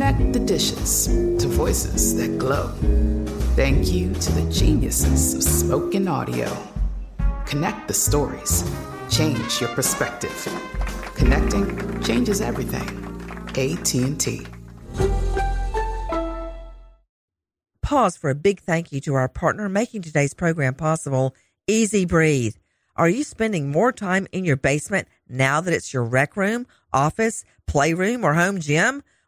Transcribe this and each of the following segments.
Connect the dishes to voices that glow. Thank you to the geniuses of spoken audio. Connect the stories. Change your perspective. Connecting changes everything. AT&T. Pause for a big thank you to our partner making today's program possible, EZ Breathe. Are you spending more time in your basement now that it's your rec room, office, playroom, or home gym?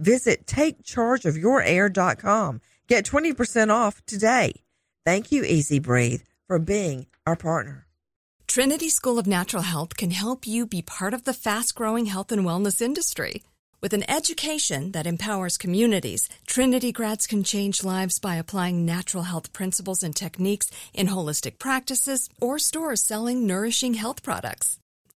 visit takechargeofyourair.com. Get 20% off today. Thank you, EZ Breathe, for being our partner. Trinity School of Natural Health can help you be part of the fast growing health and wellness industry. With an education that empowers communities, Trinity grads can change lives by applying natural health principles and techniques in holistic practices or stores selling nourishing health products.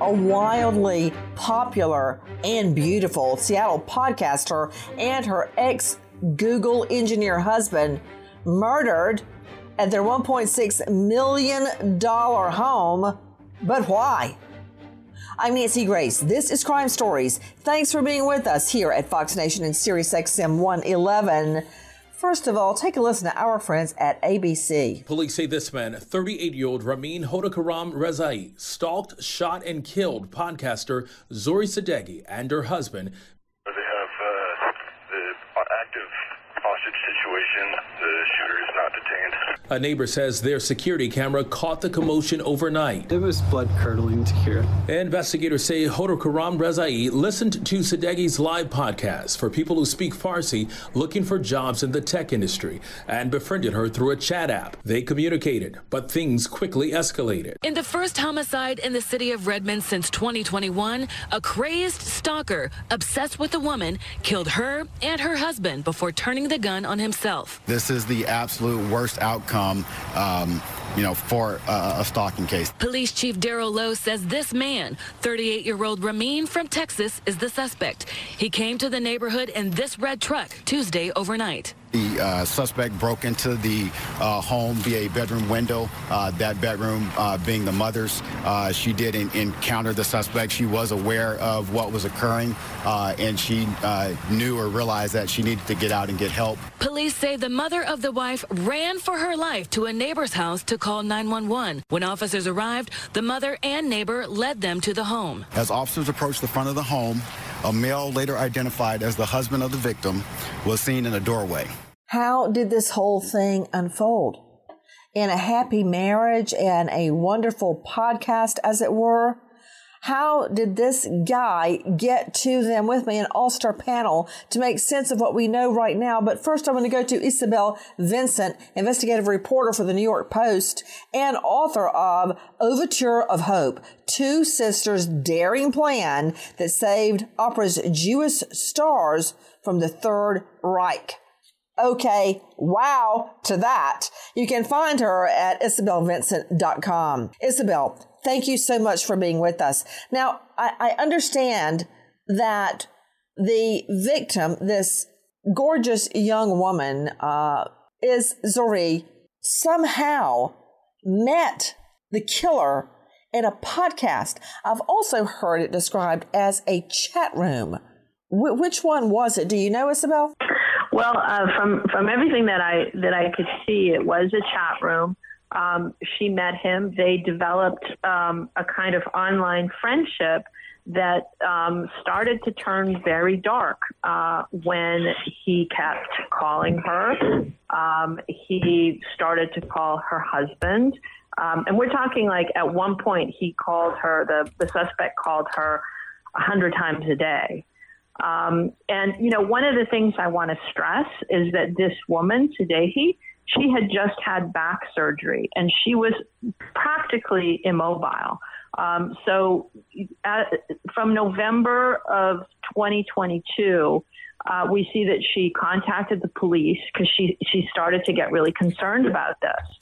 A wildly popular and beautiful Seattle podcaster and her ex Google engineer husband murdered at their $1.6 million home. But why? I'm Nancy Grace. This is Crime Stories. Thanks for being with us here at Fox Nation and Sirius XM 111. First of all, take a listen to our friends at ABC. Police say this man, 38 year old Ramin Hodakaram Rezai, stalked, shot, and killed podcaster Zori Sadeghi and her husband. They have uh, the active hostage situation. The shooter is not detained. A neighbor says their security camera caught the commotion overnight. It was blood curdling to hear. Investigators say Hodor Karam Rezai listened to Sadeghi's live podcast for people who speak Farsi looking for jobs in the tech industry and befriended her through a chat app. They communicated, but things quickly escalated. In the first homicide in the city of Redmond since 2021, a crazed stalker obsessed with a woman killed her and her husband before turning the gun on himself. This is the absolute worst outcome um, you know, for uh, a stalking case. Police Chief Darrell Lowe says this man, 38 year old Ramin from Texas, is the suspect. He came to the neighborhood in this red truck Tuesday overnight. The uh, suspect broke into the uh, home via a bedroom window. Uh, that bedroom uh, being the mother's. Uh, she did in- encounter the suspect. She was aware of what was occurring, uh, and she knew or realized that she needed to get out and get help. Police say the mother of the wife ran for her life to a neighbor's house to call 911. When officers arrived, the mother and neighbor led them to the home. As officers approached the front of the home, a male later identified as the husband of the victim was seen in a doorway. How did this whole thing unfold? In a happy marriage and a wonderful podcast, as it were? How did this guy get to them with me, an all star panel, to make sense of what we know right now? But first, I want to go to Isabel Vincent, investigative reporter for the New York Post and author of Overture of Hope Two Sisters' Daring Plan that saved opera's Jewish stars from the Third Reich. Okay, wow to that. You can find her at isabelvincent.com. Isabel, thank you so much for being with us. Now, I, I understand that the victim, this gorgeous young woman, uh, is Zori, somehow met the killer in a podcast. I've also heard it described as a chat room. Wh- which one was it? Do you know, Isabel? Well, uh, from from everything that I that I could see, it was a chat room. Um, she met him. They developed um, a kind of online friendship that um, started to turn very dark uh, when he kept calling her. Um, he started to call her husband. Um, and we're talking like at one point he called her, the, the suspect called her a hundred times a day. Um, and, you know, one of the things I want to stress is that this woman, Sadeghi, she had just had back surgery and she was practically immobile. Um, so at, from November of 2022, uh, we see that she contacted the police because she, she started to get really concerned about this.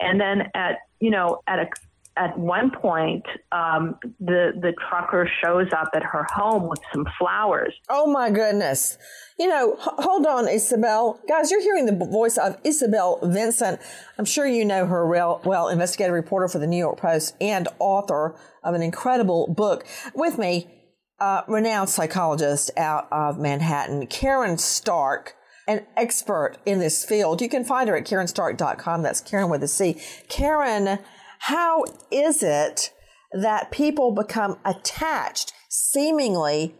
And then at, you know, at a, at one point, um, the the trucker shows up at her home with some flowers. Oh my goodness! You know, h- hold on, Isabel. Guys, you're hearing the voice of Isabel Vincent. I'm sure you know her real well, investigative reporter for the New York Post and author of an incredible book. With me, uh, renowned psychologist out of Manhattan, Caryn Stark an expert in this field. You can find her at CarynStark.com. That's Caryn with a C. Caryn, how is it that people become attached seemingly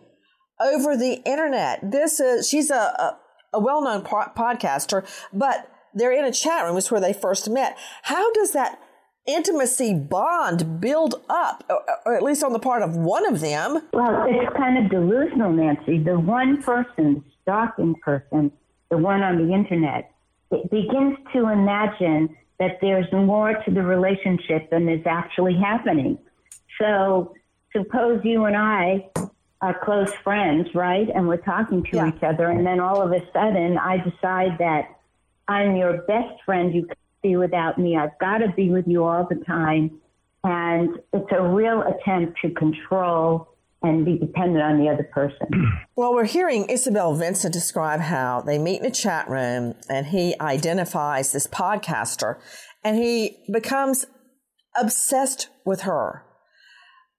over the internet? This is, she's a, a, a well known po- podcaster, but they're in a chat room, is where they first met. How does that intimacy bond build up, or, or at least on the part of one of them? Well, it's kind of delusional, Nancy. The one person, stalking person, the one on the internet, it begins to imagine that there's more to the relationship than is actually happening. So suppose you and I are close friends, right? And we're talking to Yeah. each other, and then all of a sudden I decide that I'm your best friend. You can't be without me. I've got to be with you all the time. And it's a real attempt to control and be dependent on the other person. Well, we're hearing Isabel Vincent describe how they meet in a chat room and he identifies this podcaster and he becomes obsessed with her.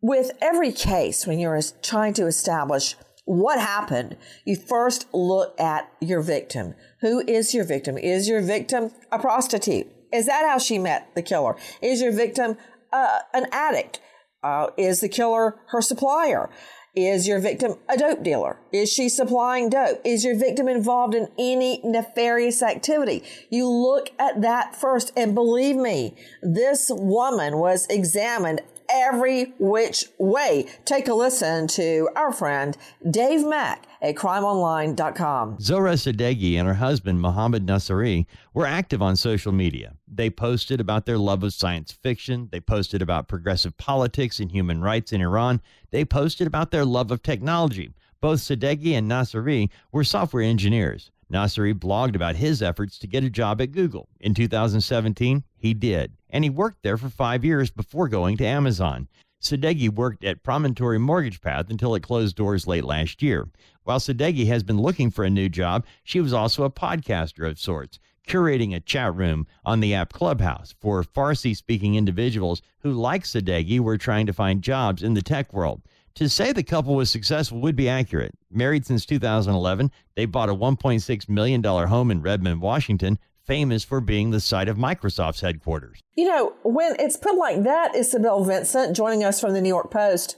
With every case, when you're trying to establish what happened, you first look at your victim. Who is your victim? Is your victim a prostitute? Is that how she met the killer? Is your victim uh, an addict? Uh, is the killer her supplier? Is your victim a dope dealer? Is she supplying dope? Is your victim involved in any nefarious activity? You look at that first, and believe me, this woman was examined every which way. Take a listen to our friend Dave Mack at crimeonline.com. Zora Sadeghi and her husband, Mohammed Nasseri, were active on social media. They posted about their love of science fiction. They posted about progressive politics and human rights in Iran. They posted about their love of technology. Both Sadeghi and Nasseri were software engineers. Nasseri blogged about his efforts to get a job at Google. In 2017, he did, and he worked there for five years before going to Amazon. Sadeghi worked at Promontory Mortgage Path until it closed doors late last year. While Sadeghi has been looking for a new job, she was also a podcaster of sorts, curating a chat room on the app Clubhouse for Farsi speaking individuals who, like Sadeghi, were trying to find jobs in the tech world. To say the couple was successful would be accurate. Married since 2011, they bought a $1.6 million home in Redmond, Washington, famous for being the site of Microsoft's headquarters. You know, when it's put like that, Isabel Vincent joining us from the New York Post,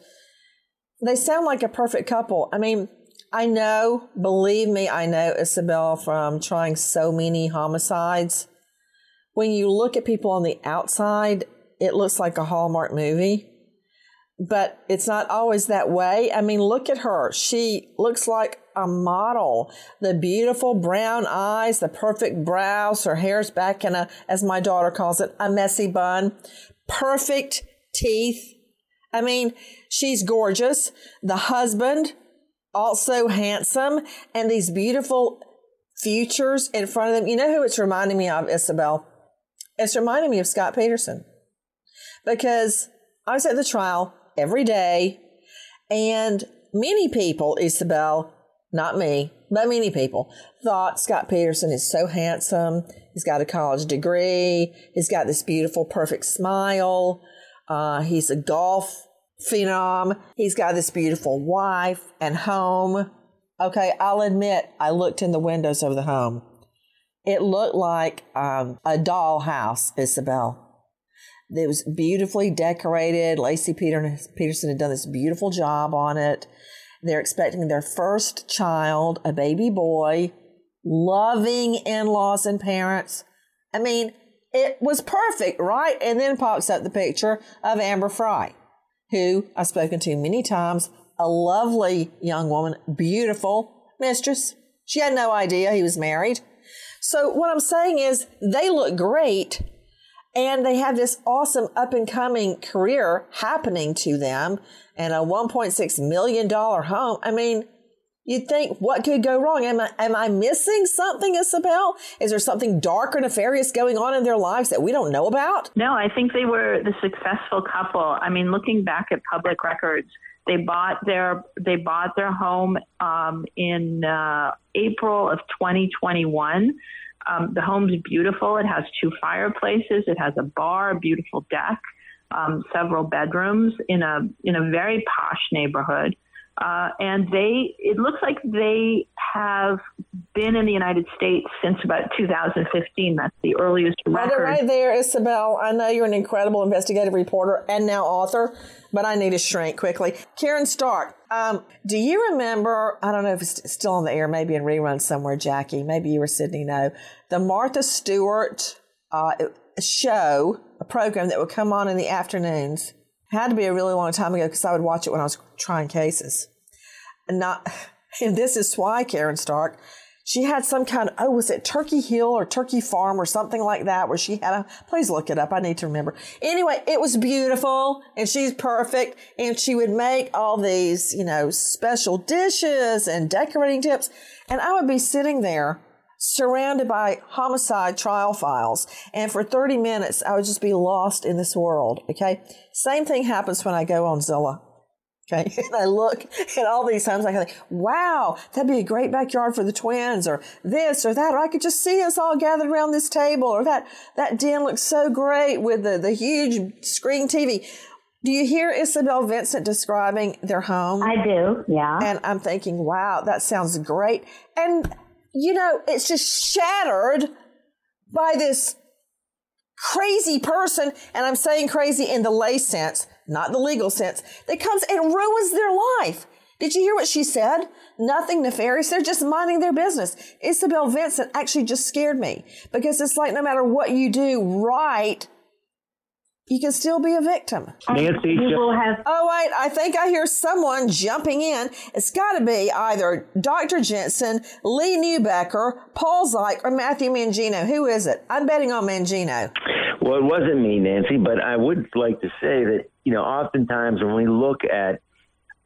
they sound like a perfect couple. I mean, I know, believe me, I know Isabel from trying so many homicides. When you look at people on the outside, it looks like a Hallmark movie, but it's not always that way. I mean, look at her. She looks like a model. The beautiful brown eyes, the perfect brows, her hair's back in a, as my daughter calls it, a messy bun. Perfect teeth. I mean, she's gorgeous. The husband, also handsome, and these beautiful futures in front of them. You know who it's reminding me of, Isabel? It's reminding me of Scott Peterson. Because I was at the trial every day, and many people, Isabel, not me, but many people, thought Scott Peterson is so handsome. He's got a college degree. He's got this beautiful, perfect smile. Uh, he's a golf phenom. He's got this beautiful wife and home. Okay, I'll admit, I looked in the windows of the home. It looked like um, a dollhouse, Isabel. It was beautifully decorated. Lacey Peterson had done this beautiful job on it. They're expecting their first child, a baby boy, loving in laws and parents. I mean, it was perfect, right? And then pops up the picture of Amber Frey, who I've spoken to many times, a lovely young woman, beautiful mistress. She had no idea he was married. So, what I'm saying is, they look great and they have this awesome up and coming career happening to them and a $1.6 million home. I mean, You'd think, what could go wrong? Am I, am I missing something, Isabel? Is there something dark or nefarious going on in their lives that we don't know about? No, I think they were the successful couple. I mean, looking back at public records, they bought their they bought their home um, in uh, April of 2021. Um, the home's beautiful. It has two fireplaces. It has a bar, a beautiful deck, um, several bedrooms in a in a very posh neighborhood. Uh, and they, it looks like they have been in the United States since about 2015. That's the earliest record. Right, right there, Isabel. I know you're an incredible investigative reporter and now author, but I need to shrink quickly. Caryn Stark, um, do you remember? I don't know if it's still on the air, maybe in rerun somewhere, Jackie. Maybe you or Sydney know the Martha Stewart uh, show, a program that would come on in the afternoons had to be a really long time ago because I would watch it when I was trying cases. And not, and this is why Caryn Stark, she had some kind of, oh, was it Turkey Hill or Turkey Farm or something like that where she had a, please look it up. I need to remember. Anyway, it was beautiful and she's perfect. And she would make all these, you know, special dishes and decorating tips. And I would be sitting there surrounded by homicide trial files. And for 30 minutes, I would just be lost in this world. Okay. Same thing happens when I go on Zillow. Okay. And I look at all these homes. I think, wow, that'd be a great backyard for the twins or this or that. Or I could just see us all gathered around this table or that, that den looks so great with the, the huge screen TV. Do you hear Isabel Vincent describing their home? I do, yeah. And I'm thinking, wow, that sounds great. And you know, it's just shattered by this crazy person, and I'm saying crazy in the lay sense, not the legal sense, that comes and ruins their life. Did you hear what she said? Nothing nefarious. They're just minding their business. Isabel Vincent actually just scared me because it's like no matter what you do right, you can still be a victim. Nancy, you will have. Oh wait, I think I hear someone jumping in. It's got to be either Dr. Jentzen, Lee Neubecker, Paul Szych, or Matthew Mangino. Who is it? I'm betting on Mangino. Well, it wasn't me, Nancy, but I would like to say that you know, oftentimes when we look at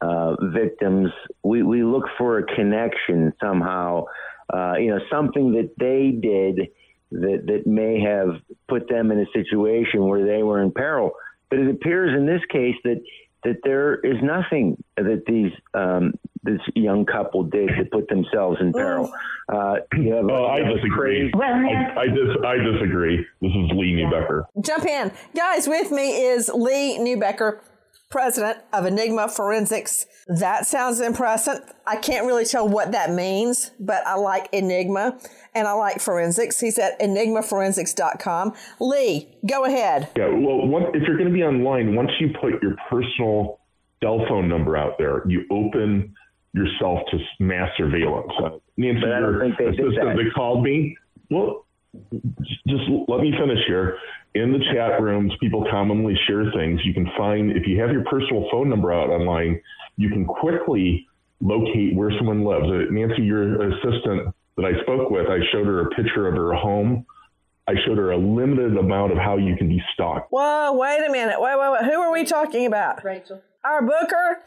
uh, victims, we we look for a connection somehow. Uh, you know, something that they did that that may have put them in a situation where they were in peril. But it appears in this case that that there is nothing that these um, this young couple did to put themselves in peril. Uh, you have, oh, I disagree. Well, I, I, dis- I disagree. This is Lee Neubecker. Jump in, guys. With me is Lee Neubecker, president of Enigma Forensics. That sounds impressive. I can't really tell what that means, but I like Enigma and I like forensics. He's at enigmaforensics.com. Lee, go ahead. Yeah, well, one, if you're going to be online, once you put your personal cell phone number out there, you open yourself to mass surveillance. Uh, Nancy, your assistant that called me, well, just let me finish here. In the chat rooms, people commonly share things. You can find, if you have your personal phone number out online, you can quickly locate where someone lives. Uh, Nancy, your assistant that I spoke with, I showed her a picture of her home. I showed her a limited amount of how you can be stalked. Whoa, wait a minute. Wait, wait, wait. Who are we talking about? Rachel. Our booker?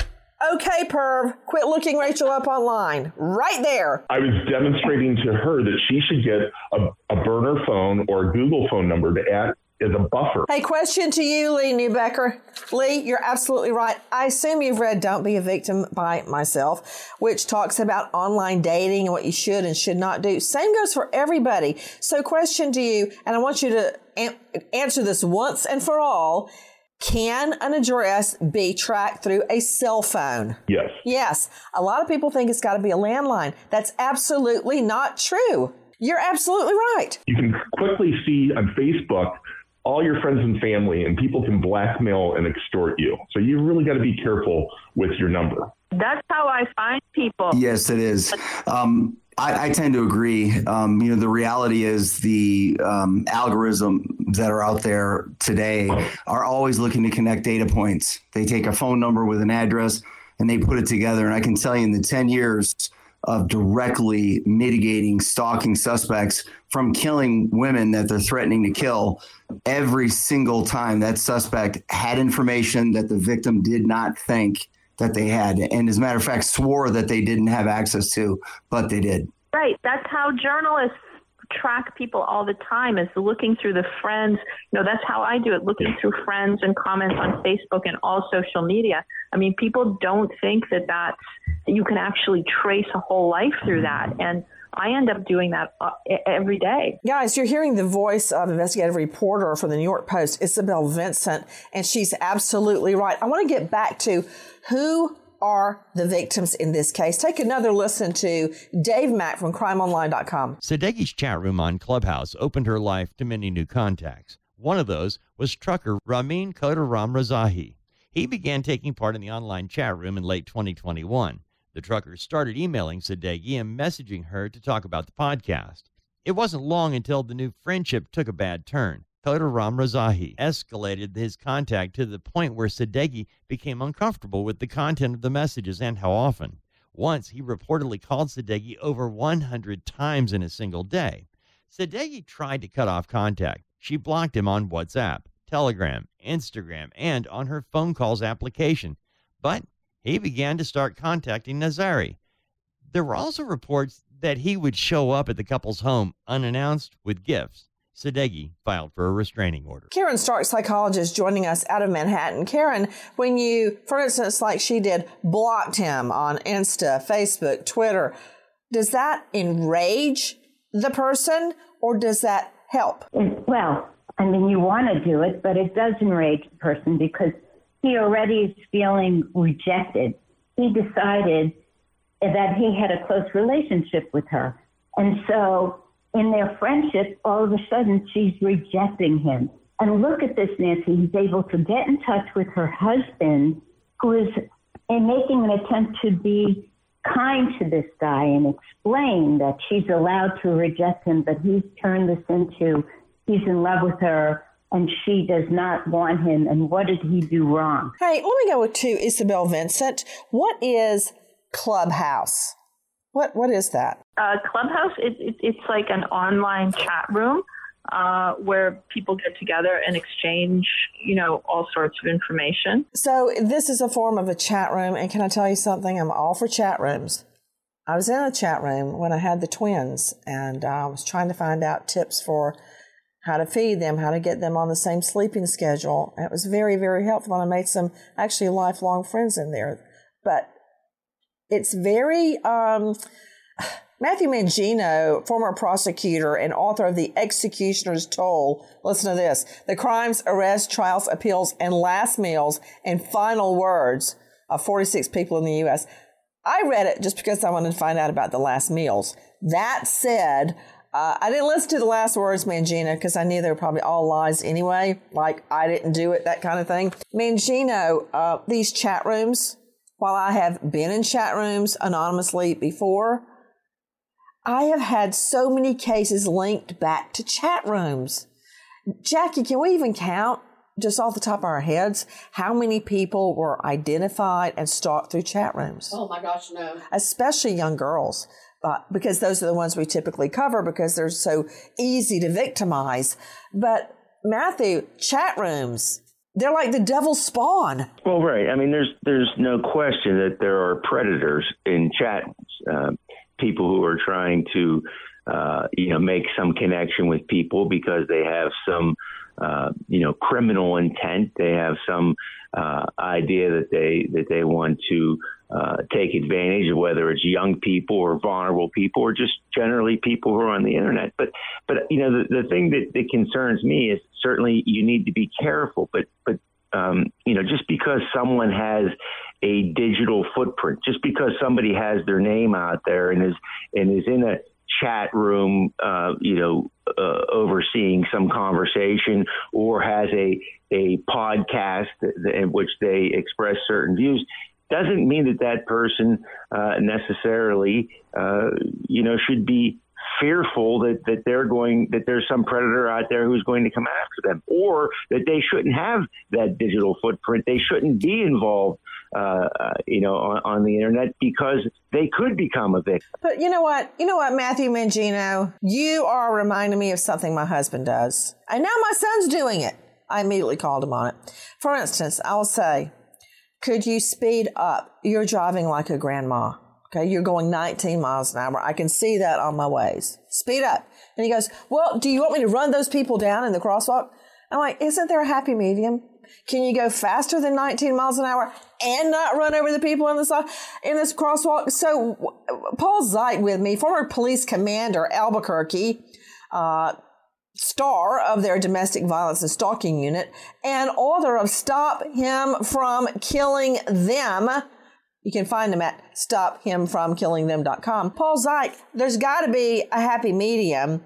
Okay, perv, quit looking Rachel up online. Right there. I was demonstrating to her that she should get a, a burner phone or a Google phone number to add as a buffer. Hey, question to you, Lee Neubecker. Lee, you're absolutely right. I assume you've read Don't Be a Victim by Myself, which talks about online dating and what you should and should not do. Same goes for everybody. So, question to you, and I want you to an- answer this once and for all. Can an address be tracked through a cell phone? Yes. Yes. A lot of people think it's got to be a landline. That's absolutely not true. You're absolutely right. You can quickly see on Facebook all your friends and family, and people can blackmail and extort you. So you really got to be careful with your number. That's how I find people. Yes, it is. Um, I, I, tend to agree. Um, you know, the reality is the um, algorithms that are out there today are always looking to connect data points. They take a phone number with an address and they put it together. And I can tell you in the 10 years of directly mitigating stalking suspects from killing women that they're threatening to kill, every single time that suspect had information that the victim did not think that they had, and as a matter of fact, swore that they didn't have access to, but they did. Right. That's how journalists track people all the time is looking through the friends. You know, that's how I do it, looking through friends and comments on Facebook and all social media. I mean, people don't think that that's, that you can actually trace a whole life through that. And I end up doing that uh, every day. Guys, you're hearing the voice of investigative reporter for the New York Post, Isabel Vincent, and she's absolutely right. I want to get back to who are the victims in this case. Take another listen to Dave Mack from crimeonline.com. Sadeghi's chat room on Clubhouse opened her life to many new contacts. One of those was trucker Ramin Kodaram Razahi. He began taking part in the online chat room in late 2021. The trucker started emailing Sadeghi and messaging her to talk about the podcast. It wasn't long until the new friendship took a bad turn. Kodaram Razahi escalated his contact to the point where Sadeghi became uncomfortable with the content of the messages and how often. Once, he reportedly called Sadeghi over 100 times in a single day. Sadeghi tried to cut off contact. She blocked him on WhatsApp, Telegram, Instagram, and on her phone calls application. But he began to start contacting Nazari. There were also reports that he would show up at the couple's home unannounced with gifts. Sadeghi filed for a restraining order. Caryn Stark, psychologist, joining us out of Manhattan. Caryn, when you, for instance, like she did, blocked him on Insta, Facebook, Twitter, does that enrage the person or does that help? Well, I mean, you want to do it, but it does enrage the person because he already is feeling rejected. He decided that he had a close relationship with her. And so in their friendship, all of a sudden she's rejecting him. And look at this, Nancy. He's able to get in touch with her husband, who is eh, making an attempt to be kind to this guy and explain that she's allowed to reject him, but he's turned this into he's in love with her and she does not want him. And what did he do wrong? Hey, let me go to Isabel Vincent. What is Clubhouse? What what is that? Uh, Clubhouse, it, it, it's like an online chat room uh, where people get together and exchange, you know, all sorts of information. So this is a form of a chat room, and can I tell you something? I'm all for chat rooms. I was in a chat room when I had the twins, and I was trying to find out tips for how to feed them, how to get them on the same sleeping schedule. And it was very, very helpful. And I made some actually lifelong friends in there. But it's very, um, Matthew Mangino, former prosecutor and author of The Executioner's Toll, listen to this the crimes, arrests, trials, appeals, and last meals and final words of 46 people in the U.S. I read it just because I wanted to find out about the last meals. That said, uh, I didn't listen to the last words, Mangino, because I knew they were probably all lies anyway, like I didn't do it, that kind of thing. Mangino, uh, these chat rooms, while I have been in chat rooms anonymously before, I have had so many cases linked back to chat rooms. Jackie, can we even count just off the top of our heads how many people were identified and stalked through chat rooms? Oh my gosh, no. Especially young girls uh, because those are the ones we typically cover because they're so easy to victimize. But Matthew, chat rooms, they're like the devil's spawn. Well, right. I mean, there's there's no question that there are predators in chat. Uh, people who are trying to, uh, you know, make some connection with people because they have some, uh, you know, criminal intent. They have some uh, idea that they that they want to uh, take advantage of whether it's young people or vulnerable people or just generally people who are on the internet. But but you know the, the thing that, that concerns me is certainly you need to be careful, but but um, you know, just because someone has a digital footprint, just because somebody has their name out there and is and is in a chat room, uh, you know, uh, overseeing some conversation, or has a a podcast in which they express certain views, doesn't mean that that person uh, necessarily, uh, you know, should be fearful that, that they're going that there's some predator out there who's going to come after them or that they shouldn't have that digital footprint. They shouldn't be involved uh, uh, you know on, on, the internet because they could become a victim. But you know what? You know what matthew mangino? You are reminding me of something my husband does. And now my son's doing it. I immediately called him on it. For instance i'll say could you speed up you're driving like a grandma Okay, you're going 19 miles an hour. I can see that on my Waze. Speed up. And he goes, Well, do you want me to run those people down in the crosswalk? I'm like, Isn't there a happy medium? Can you go faster than 19 miles an hour and not run over the people in this in this crosswalk? So, Paul Szych with me, former police commander Albuquerque, uh, star of their domestic violence and stalking unit, and author of "Stop Him from Killing Them." You can find him at stophimfromkillingthem.com. Paul Szych, there's got to be a happy medium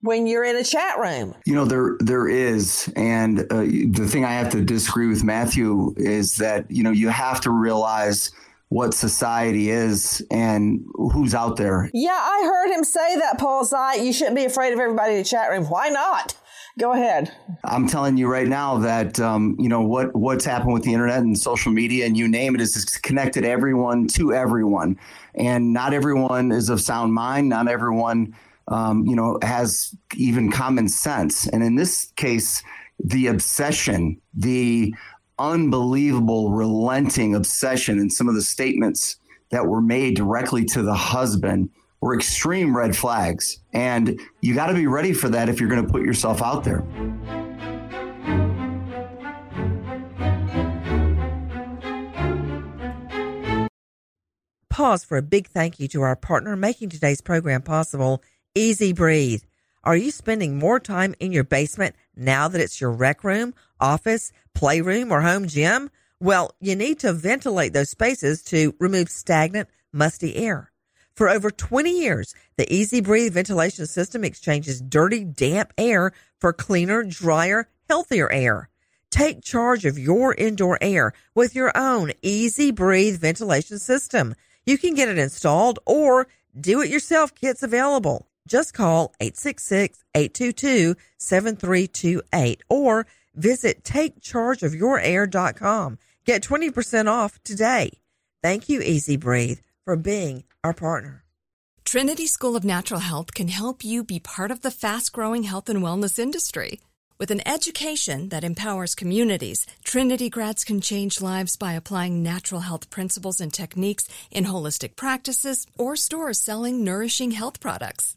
when you're in a chat room. You know there there is, and uh, the thing I have to disagree with Matthew is that you know you have to realize what society is and who's out there. Yeah, I heard him say that, Paul Szych. You shouldn't be afraid of everybody in the chat room. Why not? Go ahead. I'm telling you right now that um, you know what what's happened with the internet and social media and you name it is connected everyone to everyone, and not everyone is of sound mind. Not everyone, um, you know, has even common sense. And in this case, the obsession, the unbelievable, relenting obsession, and some of the statements that were made directly to the husband were extreme red flags. And you got to be ready for that if you're going to put yourself out there. Pause for a big thank you to our partner making today's program possible, Easy Breathe. Are you spending more time in your basement now that it's your rec room, office, playroom, or home gym? Well, you need to ventilate those spaces to remove stagnant, musty air. For over 20 years, the EZ Breathe ventilation system exchanges dirty, damp air for cleaner, drier, healthier air. Take charge of your indoor air with your own EZ Breathe ventilation system. You can get it installed or do it yourself kits available. Just call 866-822-7328 or visit takechargeofyourair.com. Get 20% off today. Thank you, EZ Breathe, for being our partner. Trinity School of Natural Health can help you be part of the fast growing health and wellness industry. With an education that empowers communities, Trinity grads can change lives by applying natural health principles and techniques in holistic practices or stores selling nourishing health products.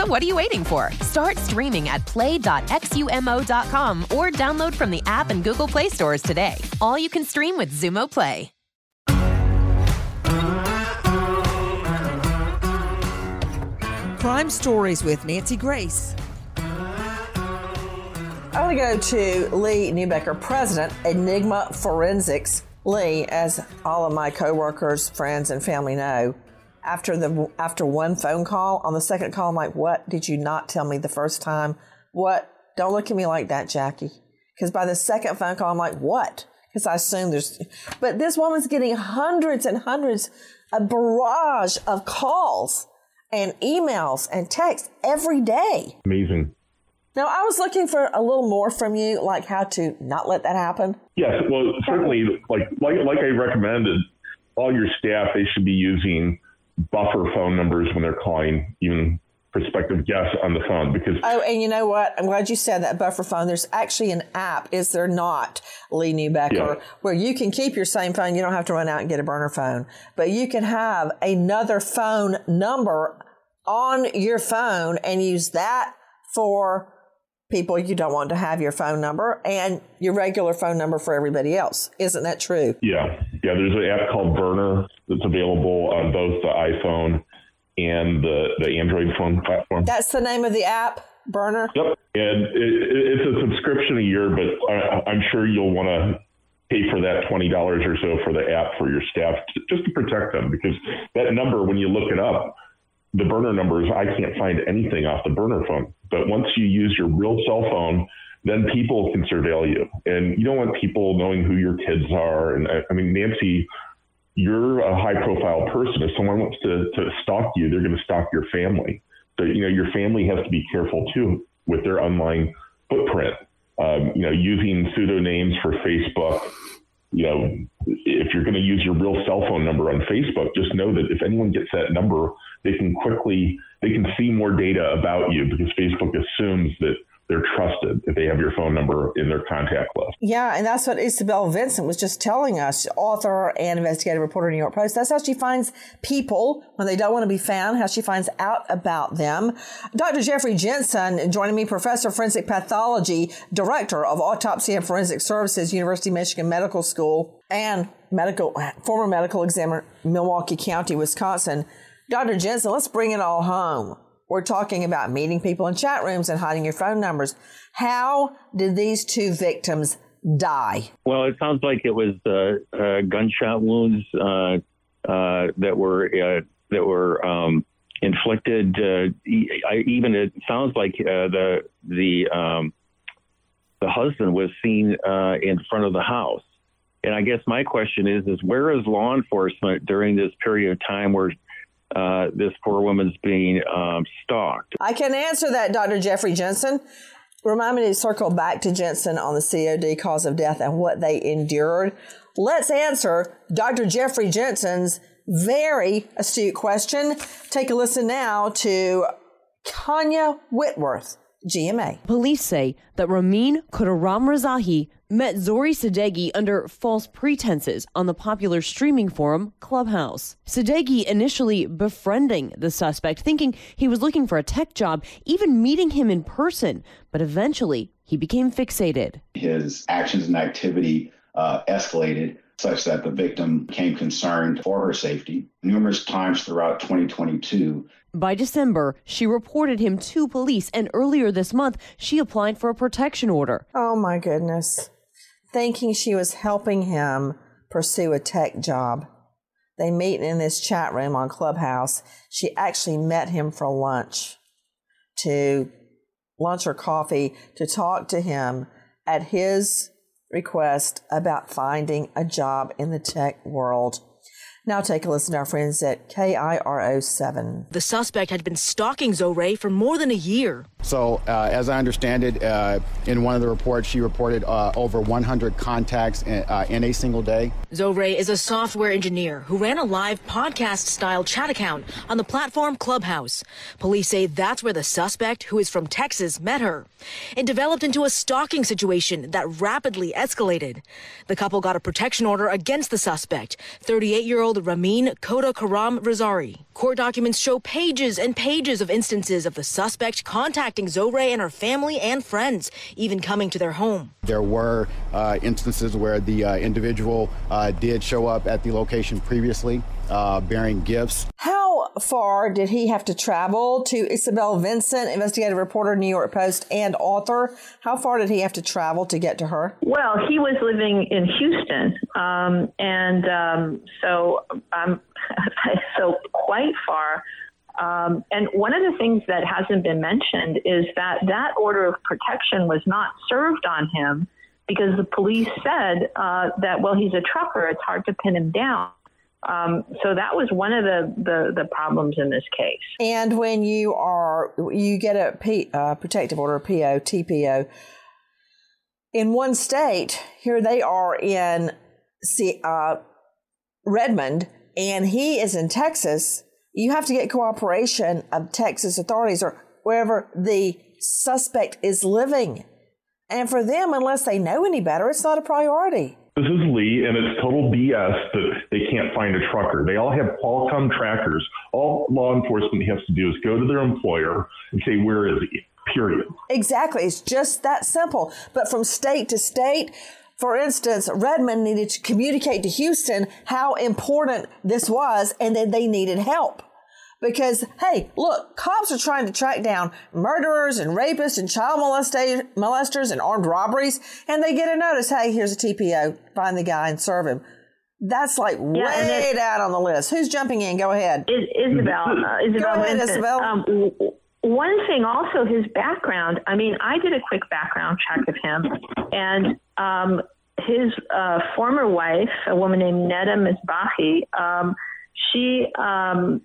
So what are you waiting for? Start streaming at play.xumo.com or download from the app and Google Play stores today. All you can stream with Xumo Play. Crime Stories with Nancy Grace. I want to go to Lee Neubecker, President, Enigma Forensics. Lee, as all of my coworkers, friends, and family know, after the after one phone call, on the second call, I'm like, "What did you not tell me the first time? What? Don't look at me like that, Jackie." Because by the second phone call, I'm like, "What?" because I assume there's, but this woman's getting hundreds and hundreds, a barrage of calls and emails and texts every day. Amazing. Now, I was looking for a little more from you, like how to not let that happen. Yes, well, certainly, like like like I recommended, all your staff they should be using buffer phone numbers when they're calling, even prospective guests on the phone because oh and you know what? I'm glad you said that buffer phone. There's actually an app is there not lee Neubecker, yeah. where you can keep your same phone. You don't have to run out and get a burner phone. But you can have another phone number on your phone and use that for people you don't want to have your phone number and your regular phone number for everybody else. Isn't that true? Yeah. Yeah. There's an app called Burner that's available on both the iPhone and the, the Android phone platform. That's the name of the app, Burner? Yep. And it, it, it's a subscription a year, but I, I'm sure you'll want to pay for that $20 or so for the app for your staff just to protect them because that number, when you look it up, the burner numbers, I can't find anything off the burner phone. But once you use your real cell phone, then people can surveil you. And you don't want people knowing who your kids are. And I, I mean, Nancy, you're a high profile person. If someone wants to, to stalk you, they're going to stalk your family. So, you know, your family has to be careful too with their online footprint. Um, you know, using pseudonames for Facebook, you know, if you're going to use your real cell phone number on Facebook, just know that if anyone gets that number, they can quickly they can see more data about you because Facebook assumes that they're trusted if they have your phone number in their contact list. Yeah, and that's what Isabel Vincent was just telling us, author and investigative reporter, New York Post. That's how she finds people when they don't want to be found, how she finds out about them. Dr. Jeffrey Jentzen joining me, professor of forensic pathology, director of autopsy and forensic services, University of Michigan Medical School, and medical former medical examiner, Milwaukee County, Wisconsin. Dr. Jentzen, let's bring it all home. We're talking about meeting people in chat rooms and hiding your phone numbers. How did these two victims die? Well, it sounds like it was uh, uh, gunshot wounds uh, uh that were uh, that were um, inflicted. Uh, even it sounds like the the um, the husband was seen in front of the house. And I guess my question is: is where is law enforcement during this period of time where uh, this poor woman's being um, stalked. I can answer that, Dr. Jeffrey Jentzen. Remind me to circle back to Jentzen on the COD cause of death and what they endured. Let's answer Dr. Jeffrey Jentzen's very astute question. Take a listen now to Kayna Whitworth, GMA. Police say that Ramin Khudaram Rezaei met Zori Sadeghi under false pretenses on the popular streaming forum Clubhouse. Sadeghi initially befriending the suspect, thinking he was looking for a tech job, even meeting him in person, but eventually he became fixated. His actions and activity uh, escalated such that the victim became concerned for her safety numerous times throughout 2022. By December, she reported him to police, and earlier this month, she applied for a protection order. Oh my goodness thinking she was helping him pursue a tech job. They meet in this chat room on Clubhouse. She actually met him for lunch to lunch or coffee to talk to him at his request about finding a job in the tech world. Now take a listen to our friends at KIRO 7. The suspect had been stalking Zoe for more than a year. So, uh, as I understand it, uh, in one of the reports, she reported uh, over 100 contacts in, uh, in, a single day. Zoe is a software engineer who ran a live podcast style chat account on the platform Clubhouse. Police say that's where the suspect, who is from Texas, met her. It developed into a stalking situation that rapidly escalated. The couple got a protection order against the suspect, 38 year old Ramin Khudaram Rezaei. Court documents show pages and pages of instances of the suspect contacting Zoe and her family and friends, even coming to their home. There were uh, instances where the uh, individual uh, did show up at the location previously uh, bearing gifts. How far did he have to travel to Isabel Vincent, investigative reporter, New York Post, and author? How far did he have to travel to get to her? Well, he was living in Houston, um, and um, so um, so quite far. Um, and one of the things that hasn't been mentioned is that that order of protection was not served on him because the police said uh, that, well, he's a trucker, it's hard to pin him down. Um, so that was one of the, the, the, problems in this case. And when you are, you get a P, uh, protective order, PO, TPO, in one state, here they are in C, uh, Redmond, and he is in Texas. you have to get cooperation of Texas authorities or wherever the suspect is living. And for them, unless they know any better, it's not a priority. This is Lee, and it's total BS that they can't find a trucker. They all have Qualcomm trackers. All law enforcement has to do is go to their employer and say, Where is he? Period. Exactly. It's just that simple. But from state to state, for instance, Redmond needed to communicate to Houston how important this was, and then they needed help. Because, hey, look, cops are trying to track down murderers and rapists and child molesters and armed robberies, and they get a notice, hey, here's a TPO, find the guy and serve him. That's like yeah, way down on the list. Who's jumping in? Go ahead. Is, Isabel. Uh, Isabel. Go ahead, Isabel. Um, one thing also, his background. I mean, I did a quick background check of him, and um, his uh, former wife, a woman named Neda Mizbahi, um, she um,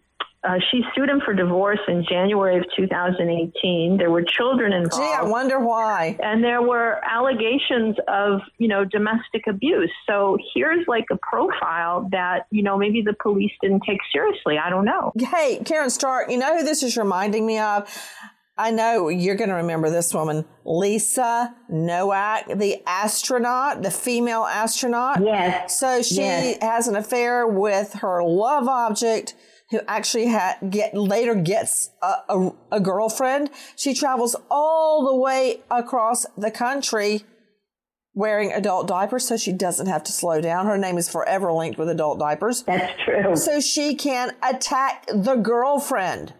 uh, she sued him for divorce in January of 2018. There were children involved. Gee, I wonder why. And there were allegations of, you know, domestic abuse. So here's like a profile that, you know, maybe the police didn't take seriously. I don't know. Hey, Caryn Stark, you know who this is reminding me of? I know you're going to remember this woman, Lisa Nowak, the astronaut, the female astronaut. Yes. So she yes. has an affair with her love object who actually had get later gets a, a, a girlfriend. She travels all the way across the country wearing adult diapers so she doesn't have to slow down. Her name is forever linked with adult diapers. That's true. So she can attack the girlfriend.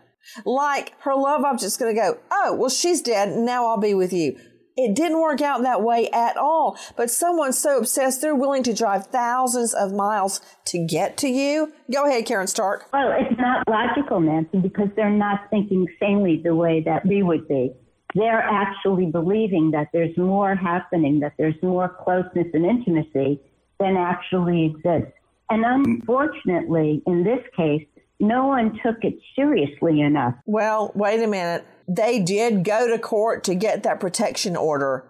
Like her love object's going to go, oh, well, she's dead. Now I'll be with you. It didn't work out that way at all. But someone's so obsessed, they're willing to drive thousands of miles to get to you. Go ahead, Caryn Stark. Well, it's not logical, Nancy, because they're not thinking sanely the way that we would be. They're actually believing that there's more happening, that there's more closeness and intimacy than actually exists. And unfortunately, in this case, no one took it seriously enough. Well, wait a minute. They did go to court to get that protection order,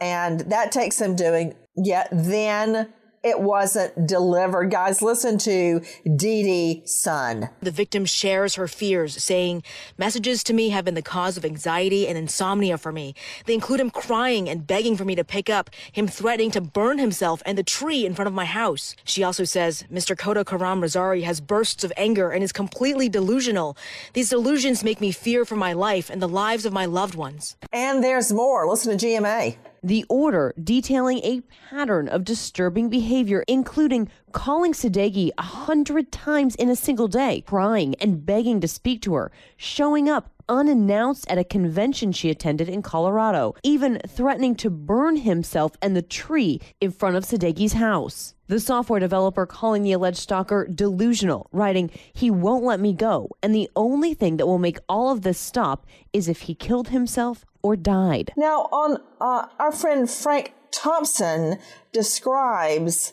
and that takes some doing. Yet then it wasn't delivered. Guys, listen to Dee Dee's son. The victim shares her fears, saying, Messages to me have been the cause of anxiety and insomnia for me. They include him crying and begging for me to pick up, him threatening to burn himself and the tree in front of my house. She also says, Mr. Khodakaramrezaei has bursts of anger and is completely delusional. These delusions make me fear for my life and the lives of my loved ones. And there's more. Listen to GMA. The order detailing a pattern of disturbing behavior, including calling Sadeghi a hundred times in a single day, crying and begging to speak to her, showing up unannounced at a convention she attended in Colorado, even threatening to burn himself and the tree in front of Sadeghi's house. The software developer calling the alleged stalker delusional, writing, He won't let me go, and the only thing that will make all of this stop is if he killed himself or died. Now, on uh, our friend Frank Thompson describes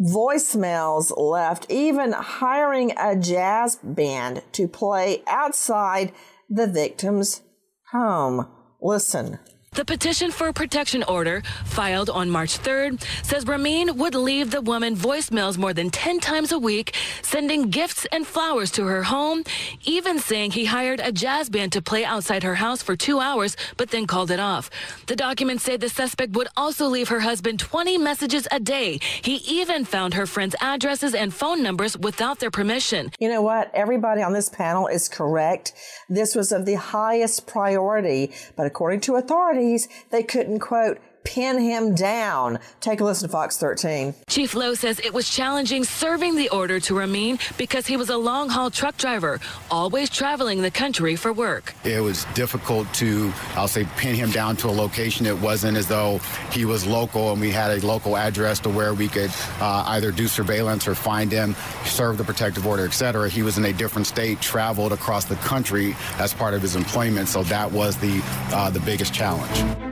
voicemails left, even hiring a jazz band to play outside the victim's home. Listen. The petition for a protection order, filed on March 3rd, says Ramin would leave the woman voicemails more than 10 times a week, sending gifts and flowers to her home, even saying he hired a jazz band to play outside her house for two hours, but then called it off. The documents say the suspect would also leave her husband 20 messages a day. He even found her friends' addresses and phone numbers without their permission. You know what? Everybody on this panel is correct. This was of the highest priority, but according to authorities, they couldn't, quote, pin him down. Take a listen to Fox 13. Chief Lowe says it was challenging serving the order to Ramin because he was a long haul truck driver, always traveling the country for work. It was difficult to, I'll say, pin him down to a location. It wasn't as though he was local and we had a local address to where we could uh, either do surveillance or find him, serve the protective order, etc. He was in a different state, traveled across the country as part of his employment, so that was the uh, the biggest challenge.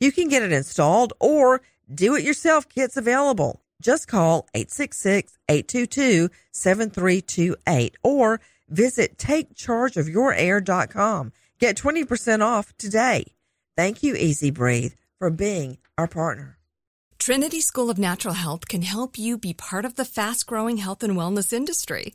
You can get it installed or do it yourself kits available. Just call 866-822-7328 or visit takechargeofyourair.com. Get 20% off today. Thank you, EZ Breathe, for being our partner. Trinity School of Natural Health can help you be part of the fast growing health and wellness industry.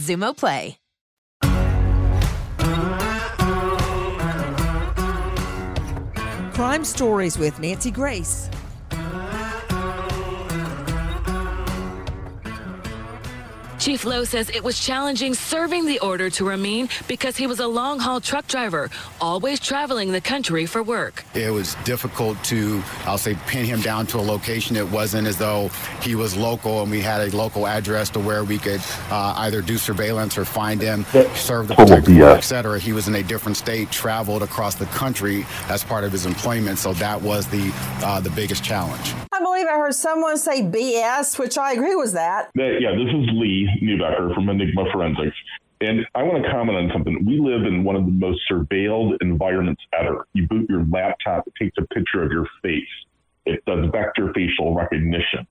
Xumo Play. Crime Stories with Nancy Grace. Chief Lowe says it was challenging serving the order to Ramin because he was a long haul truck driver, always traveling the country for work. It was difficult to, I'll say, pin him down to a location. It wasn't as though he was local and we had a local address to where we could uh, either do surveillance or find him, serve the protective order, et cetera. He was in a different state, traveled across the country as part of his employment. So that was the, uh, the biggest challenge. I believe I heard someone say BS, which I agree with that. Yeah, this is Lee Neubecker from Enigma Forensics. And I want to comment on something. We live in one of the most surveilled environments ever. You boot your laptop, it takes a picture of your face, it does vector facial recognition.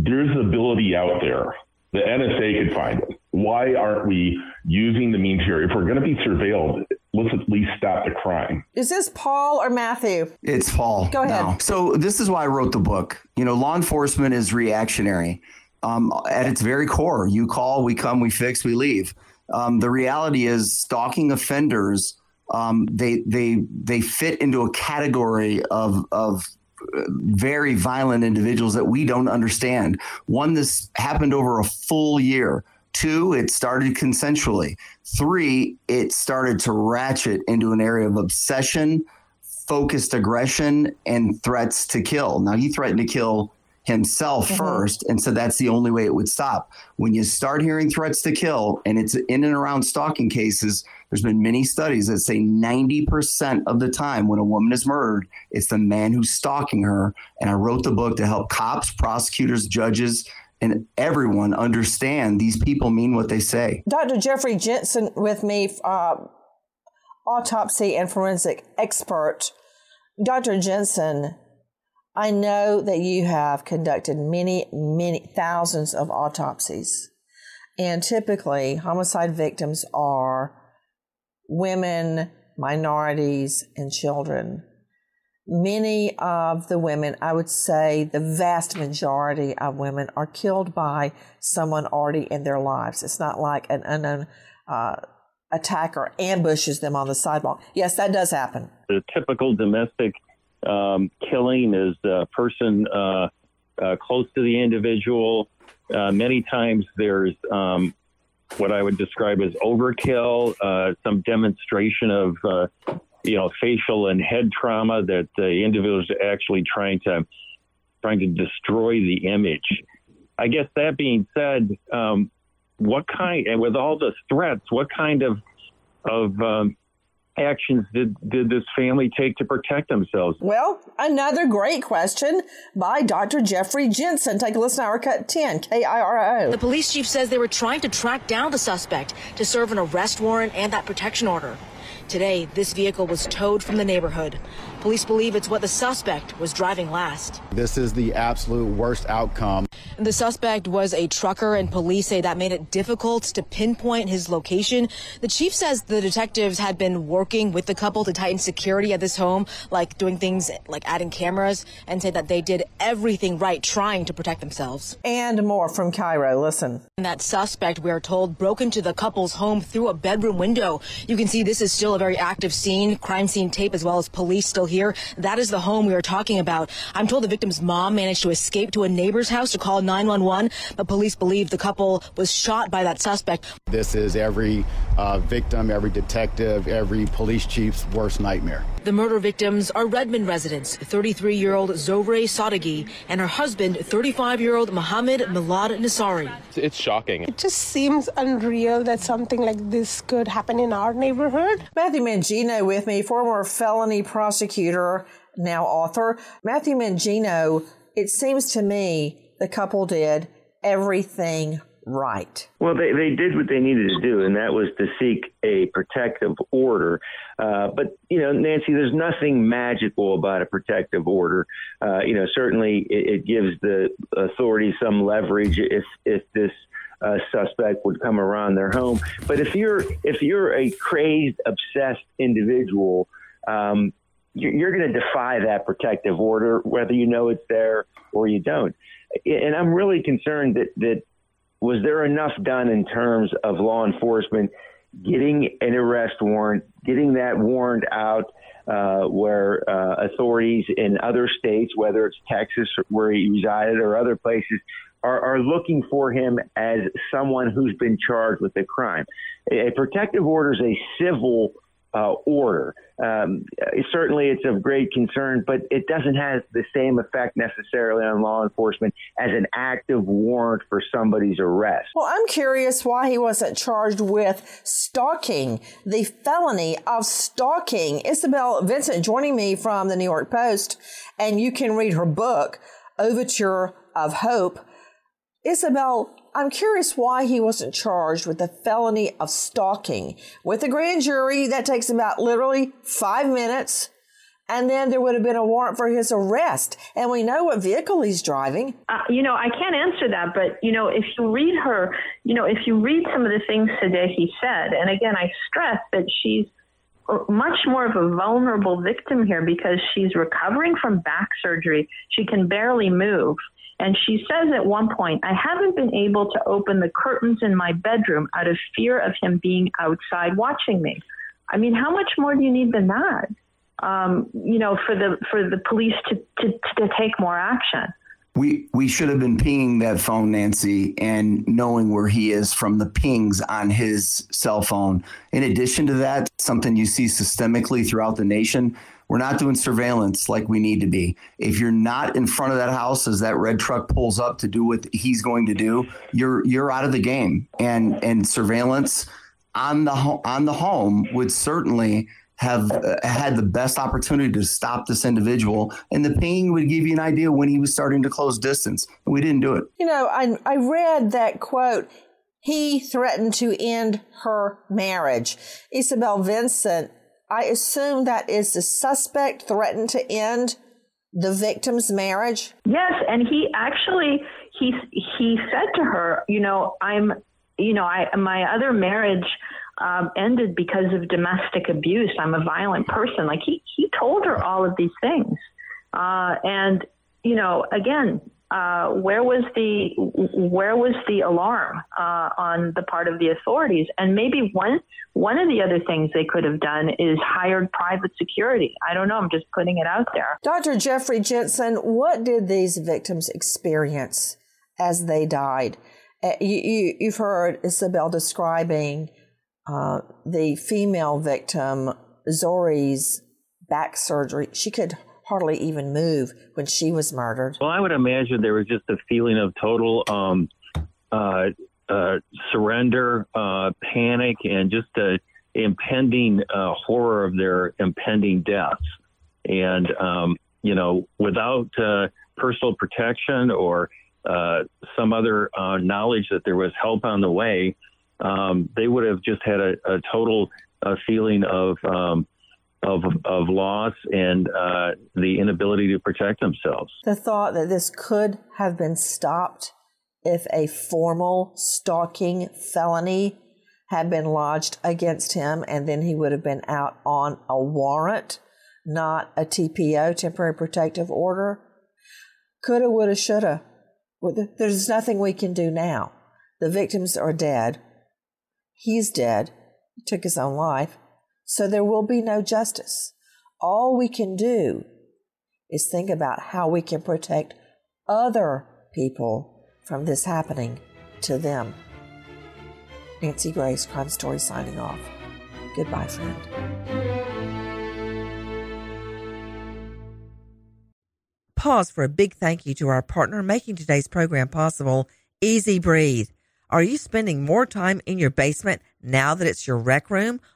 There's ability out there. The NSA could find it. Why aren't we using the means here? If we're going to be surveilled, let's at least stop the crime. Is this Paul or Matthew? It's Paul. Go ahead. now. So this is why I wrote the book. You know, law enforcement is reactionary. Um, at its very core, you call, we come, we fix, we leave. Um, the reality is, stalking offenders um, they they they fit into a category of of very violent individuals that we don't understand. One, this happened over a full year. Two, it started consensually. Three, it started to ratchet into an area of obsession, focused aggression, and threats to kill. Now, he threatened to kill himself Mhm. first and so that's the only way it would stop when you start hearing threats to kill and it's in and around stalking cases there's been many studies that say 90% of the time when a woman is murdered it's the man who's stalking her and i wrote the book to help cops prosecutors judges and everyone understand these people mean what they say Dr. Jeffrey Jentzen with me, uh, autopsy and forensic expert. Dr. Jentzen, I know that you have conducted many, many thousands of autopsies. And typically, homicide victims are women, minorities, and children. Many of the women, I would say the vast majority of women, are killed by someone already in their lives. It's not like an unknown uh, attacker ambushes them on the sidewalk. Yes, that does happen. The typical domestic um, killing is a person uh, uh, close to the individual. Uh, many times there's um, what I would describe as overkill, uh, some demonstration of uh, you know facial and head trauma that the individual is actually trying to trying to destroy the image. I guess that being said, um, what kind and with all the threats, what kind of of um, actions did did this family take to protect themselves? Well, another great question by Dr. Jeffrey Jentzen. Take a listen to our cut 10, K-I-R-O. The police chief says they were trying to track down the suspect to serve an arrest warrant and that protection order. Today, this vehicle was towed from the neighborhood. Police believe it's what the suspect was driving last. This is the absolute worst outcome. The suspect was a trucker, and police say that made it difficult to pinpoint his location. The chief says the detectives had been working with the couple to tighten security at this home, like doing things like adding cameras, and say that they did everything right trying to protect themselves. And more from KIRO. Listen. And that suspect, we are told, broke into the couple's home through a bedroom window. You can see this is still a very active scene, crime scene tape, as well as police still here. That is the home we are talking about. I'm told the victim's mom managed to escape to a neighbor's house to call 911, but police believe the couple was shot by that suspect. This is every uh, victim, every detective, every police chief's worst nightmare. The murder victims are Redmond residents, 33-year-old Zohreh Sadeghi and her husband, 35-year-old Mohammed Milad Nasari. It's shocking. It just seems unreal that something like this could happen in our neighborhood. Matthew Mangino with me, former felony prosecutor, now author. Matthew Mangino, it seems to me the couple did everything right. Well, they, they did what they needed to do, and that was to seek a protective order. Uh, but, you know, Nancy, there's nothing magical about a protective order. Uh, you know, certainly it, it, gives the authorities some leverage if, if this uh, suspect would come around their home. But if you're if you're a crazed, obsessed individual, um, you're, you're going to defy that protective order, whether you know it's there or you don't. And I'm really concerned that that was there enough done in terms of law enforcement getting an arrest warrant, getting that warrant out uh, where uh, authorities in other states, whether it's Texas where he resided or other places, are, are looking for him as someone who's been charged with a crime. A protective order is a civil uh, order. Um, certainly, it's of great concern, but it doesn't have the same effect necessarily on law enforcement as an active warrant for somebody's arrest. Well, I'm curious why he wasn't charged with stalking, the felony of stalking. Isabel Vincent joining me from the New York Post, and you can read her book, Overture of Hope. Isabel, I'm curious why he wasn't charged with the felony of stalking. With a grand jury, that takes about literally five minutes. And then there would have been a warrant for his arrest. And we know what vehicle he's driving. Uh, you know, I can't answer that. But, you know, if you read her, you know, if you read some of the things today he said, and again, I stress that she's much more of a vulnerable victim here because she's recovering from back surgery. She can barely move. And she says at one point, I haven't been able to open the curtains in my bedroom out of fear of him being outside watching me. I mean, how much more do you need than that? Um, you know, for the for the police to, to, to take more action. We we should have been pinging that phone, Nancy, and knowing where he is from the pings on his cell phone. In addition to that, something you see systemically throughout the nation, we're not doing surveillance like we need to be. If you're not in front of that house as that red truck pulls up to do what he's going to do, you're you're out of the game. And and surveillance on the ho- on the home would certainly have uh, had the best opportunity to stop this individual and the ping would give you an idea when he was starting to close distance and we didn't do it you know i, I read that quote he threatened to end her marriage isabel vincent I assume that is the suspect threatened to end the victim's marriage. Yes, and he actually he he said to her, you know, I'm, you know, I my other marriage um, ended because of domestic abuse. I'm a violent person. Like he he told her all of these things, uh, and you know, again, uh, where was the where was the alarm uh, on the part of the authorities? And maybe one one of the other things they could have done is hired private security. I don't know. I'm just putting it out there. Dr. Jeffrey Jentzen, what did these victims experience as they died? Uh, you, you, have heard Isabel describing uh, the female victim, Zohreh's back surgery. She could hardly even move when she was murdered. Well, I would imagine there was just a feeling of total um, uh, uh, surrender, uh, panic, and just a impending uh, horror of their impending deaths. And, um, you know, without uh, personal protection or uh, some other knowledge that there was help on the way, um, they would have just had a, a total feeling of um, of, of loss and uh, the inability to protect themselves. The thought that this could have been stopped if a formal stalking felony had been lodged against him and then he would have been out on a warrant, not a TPO, temporary protective order. Coulda, woulda, shoulda. There's nothing we can do now. The victims are dead. He's dead. He took his own life. So there will be no justice. All we can do is think about how we can protect other people from this happening to them. Nancy Grace, Crime Story, signing off. Goodbye, friend. Pause for a big thank you to our partner making today's program possible, EZ Breathe. Are you spending more time in your basement now that it's your rec room,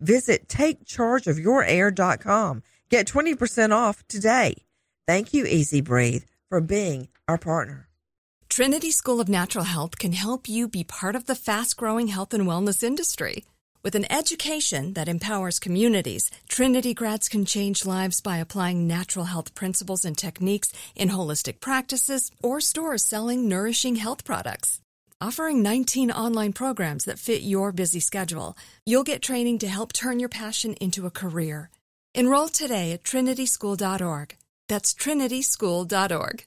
visit takechargeofyourair.com. Get 20% off today. Thank you, EZ Breathe, for being our partner. Trinity School of Natural Health can help you be part of the fast growing health and wellness industry. With an education that empowers communities, Trinity grads can change lives by applying natural health principles and techniques in holistic practices or stores selling nourishing health products. Offering 19 online programs that fit your busy schedule, you'll get training to help turn your passion into a career. Enroll today at trinityschool.org. That's trinityschool.org.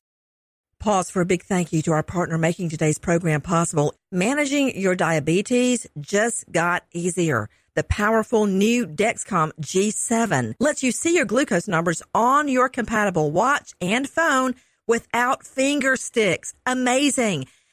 Pause for a big thank you to our partner making today's program possible. Managing your diabetes just got easier. The powerful new Dexcom G7 lets you see your glucose numbers on your compatible watch and phone without finger sticks. Amazing.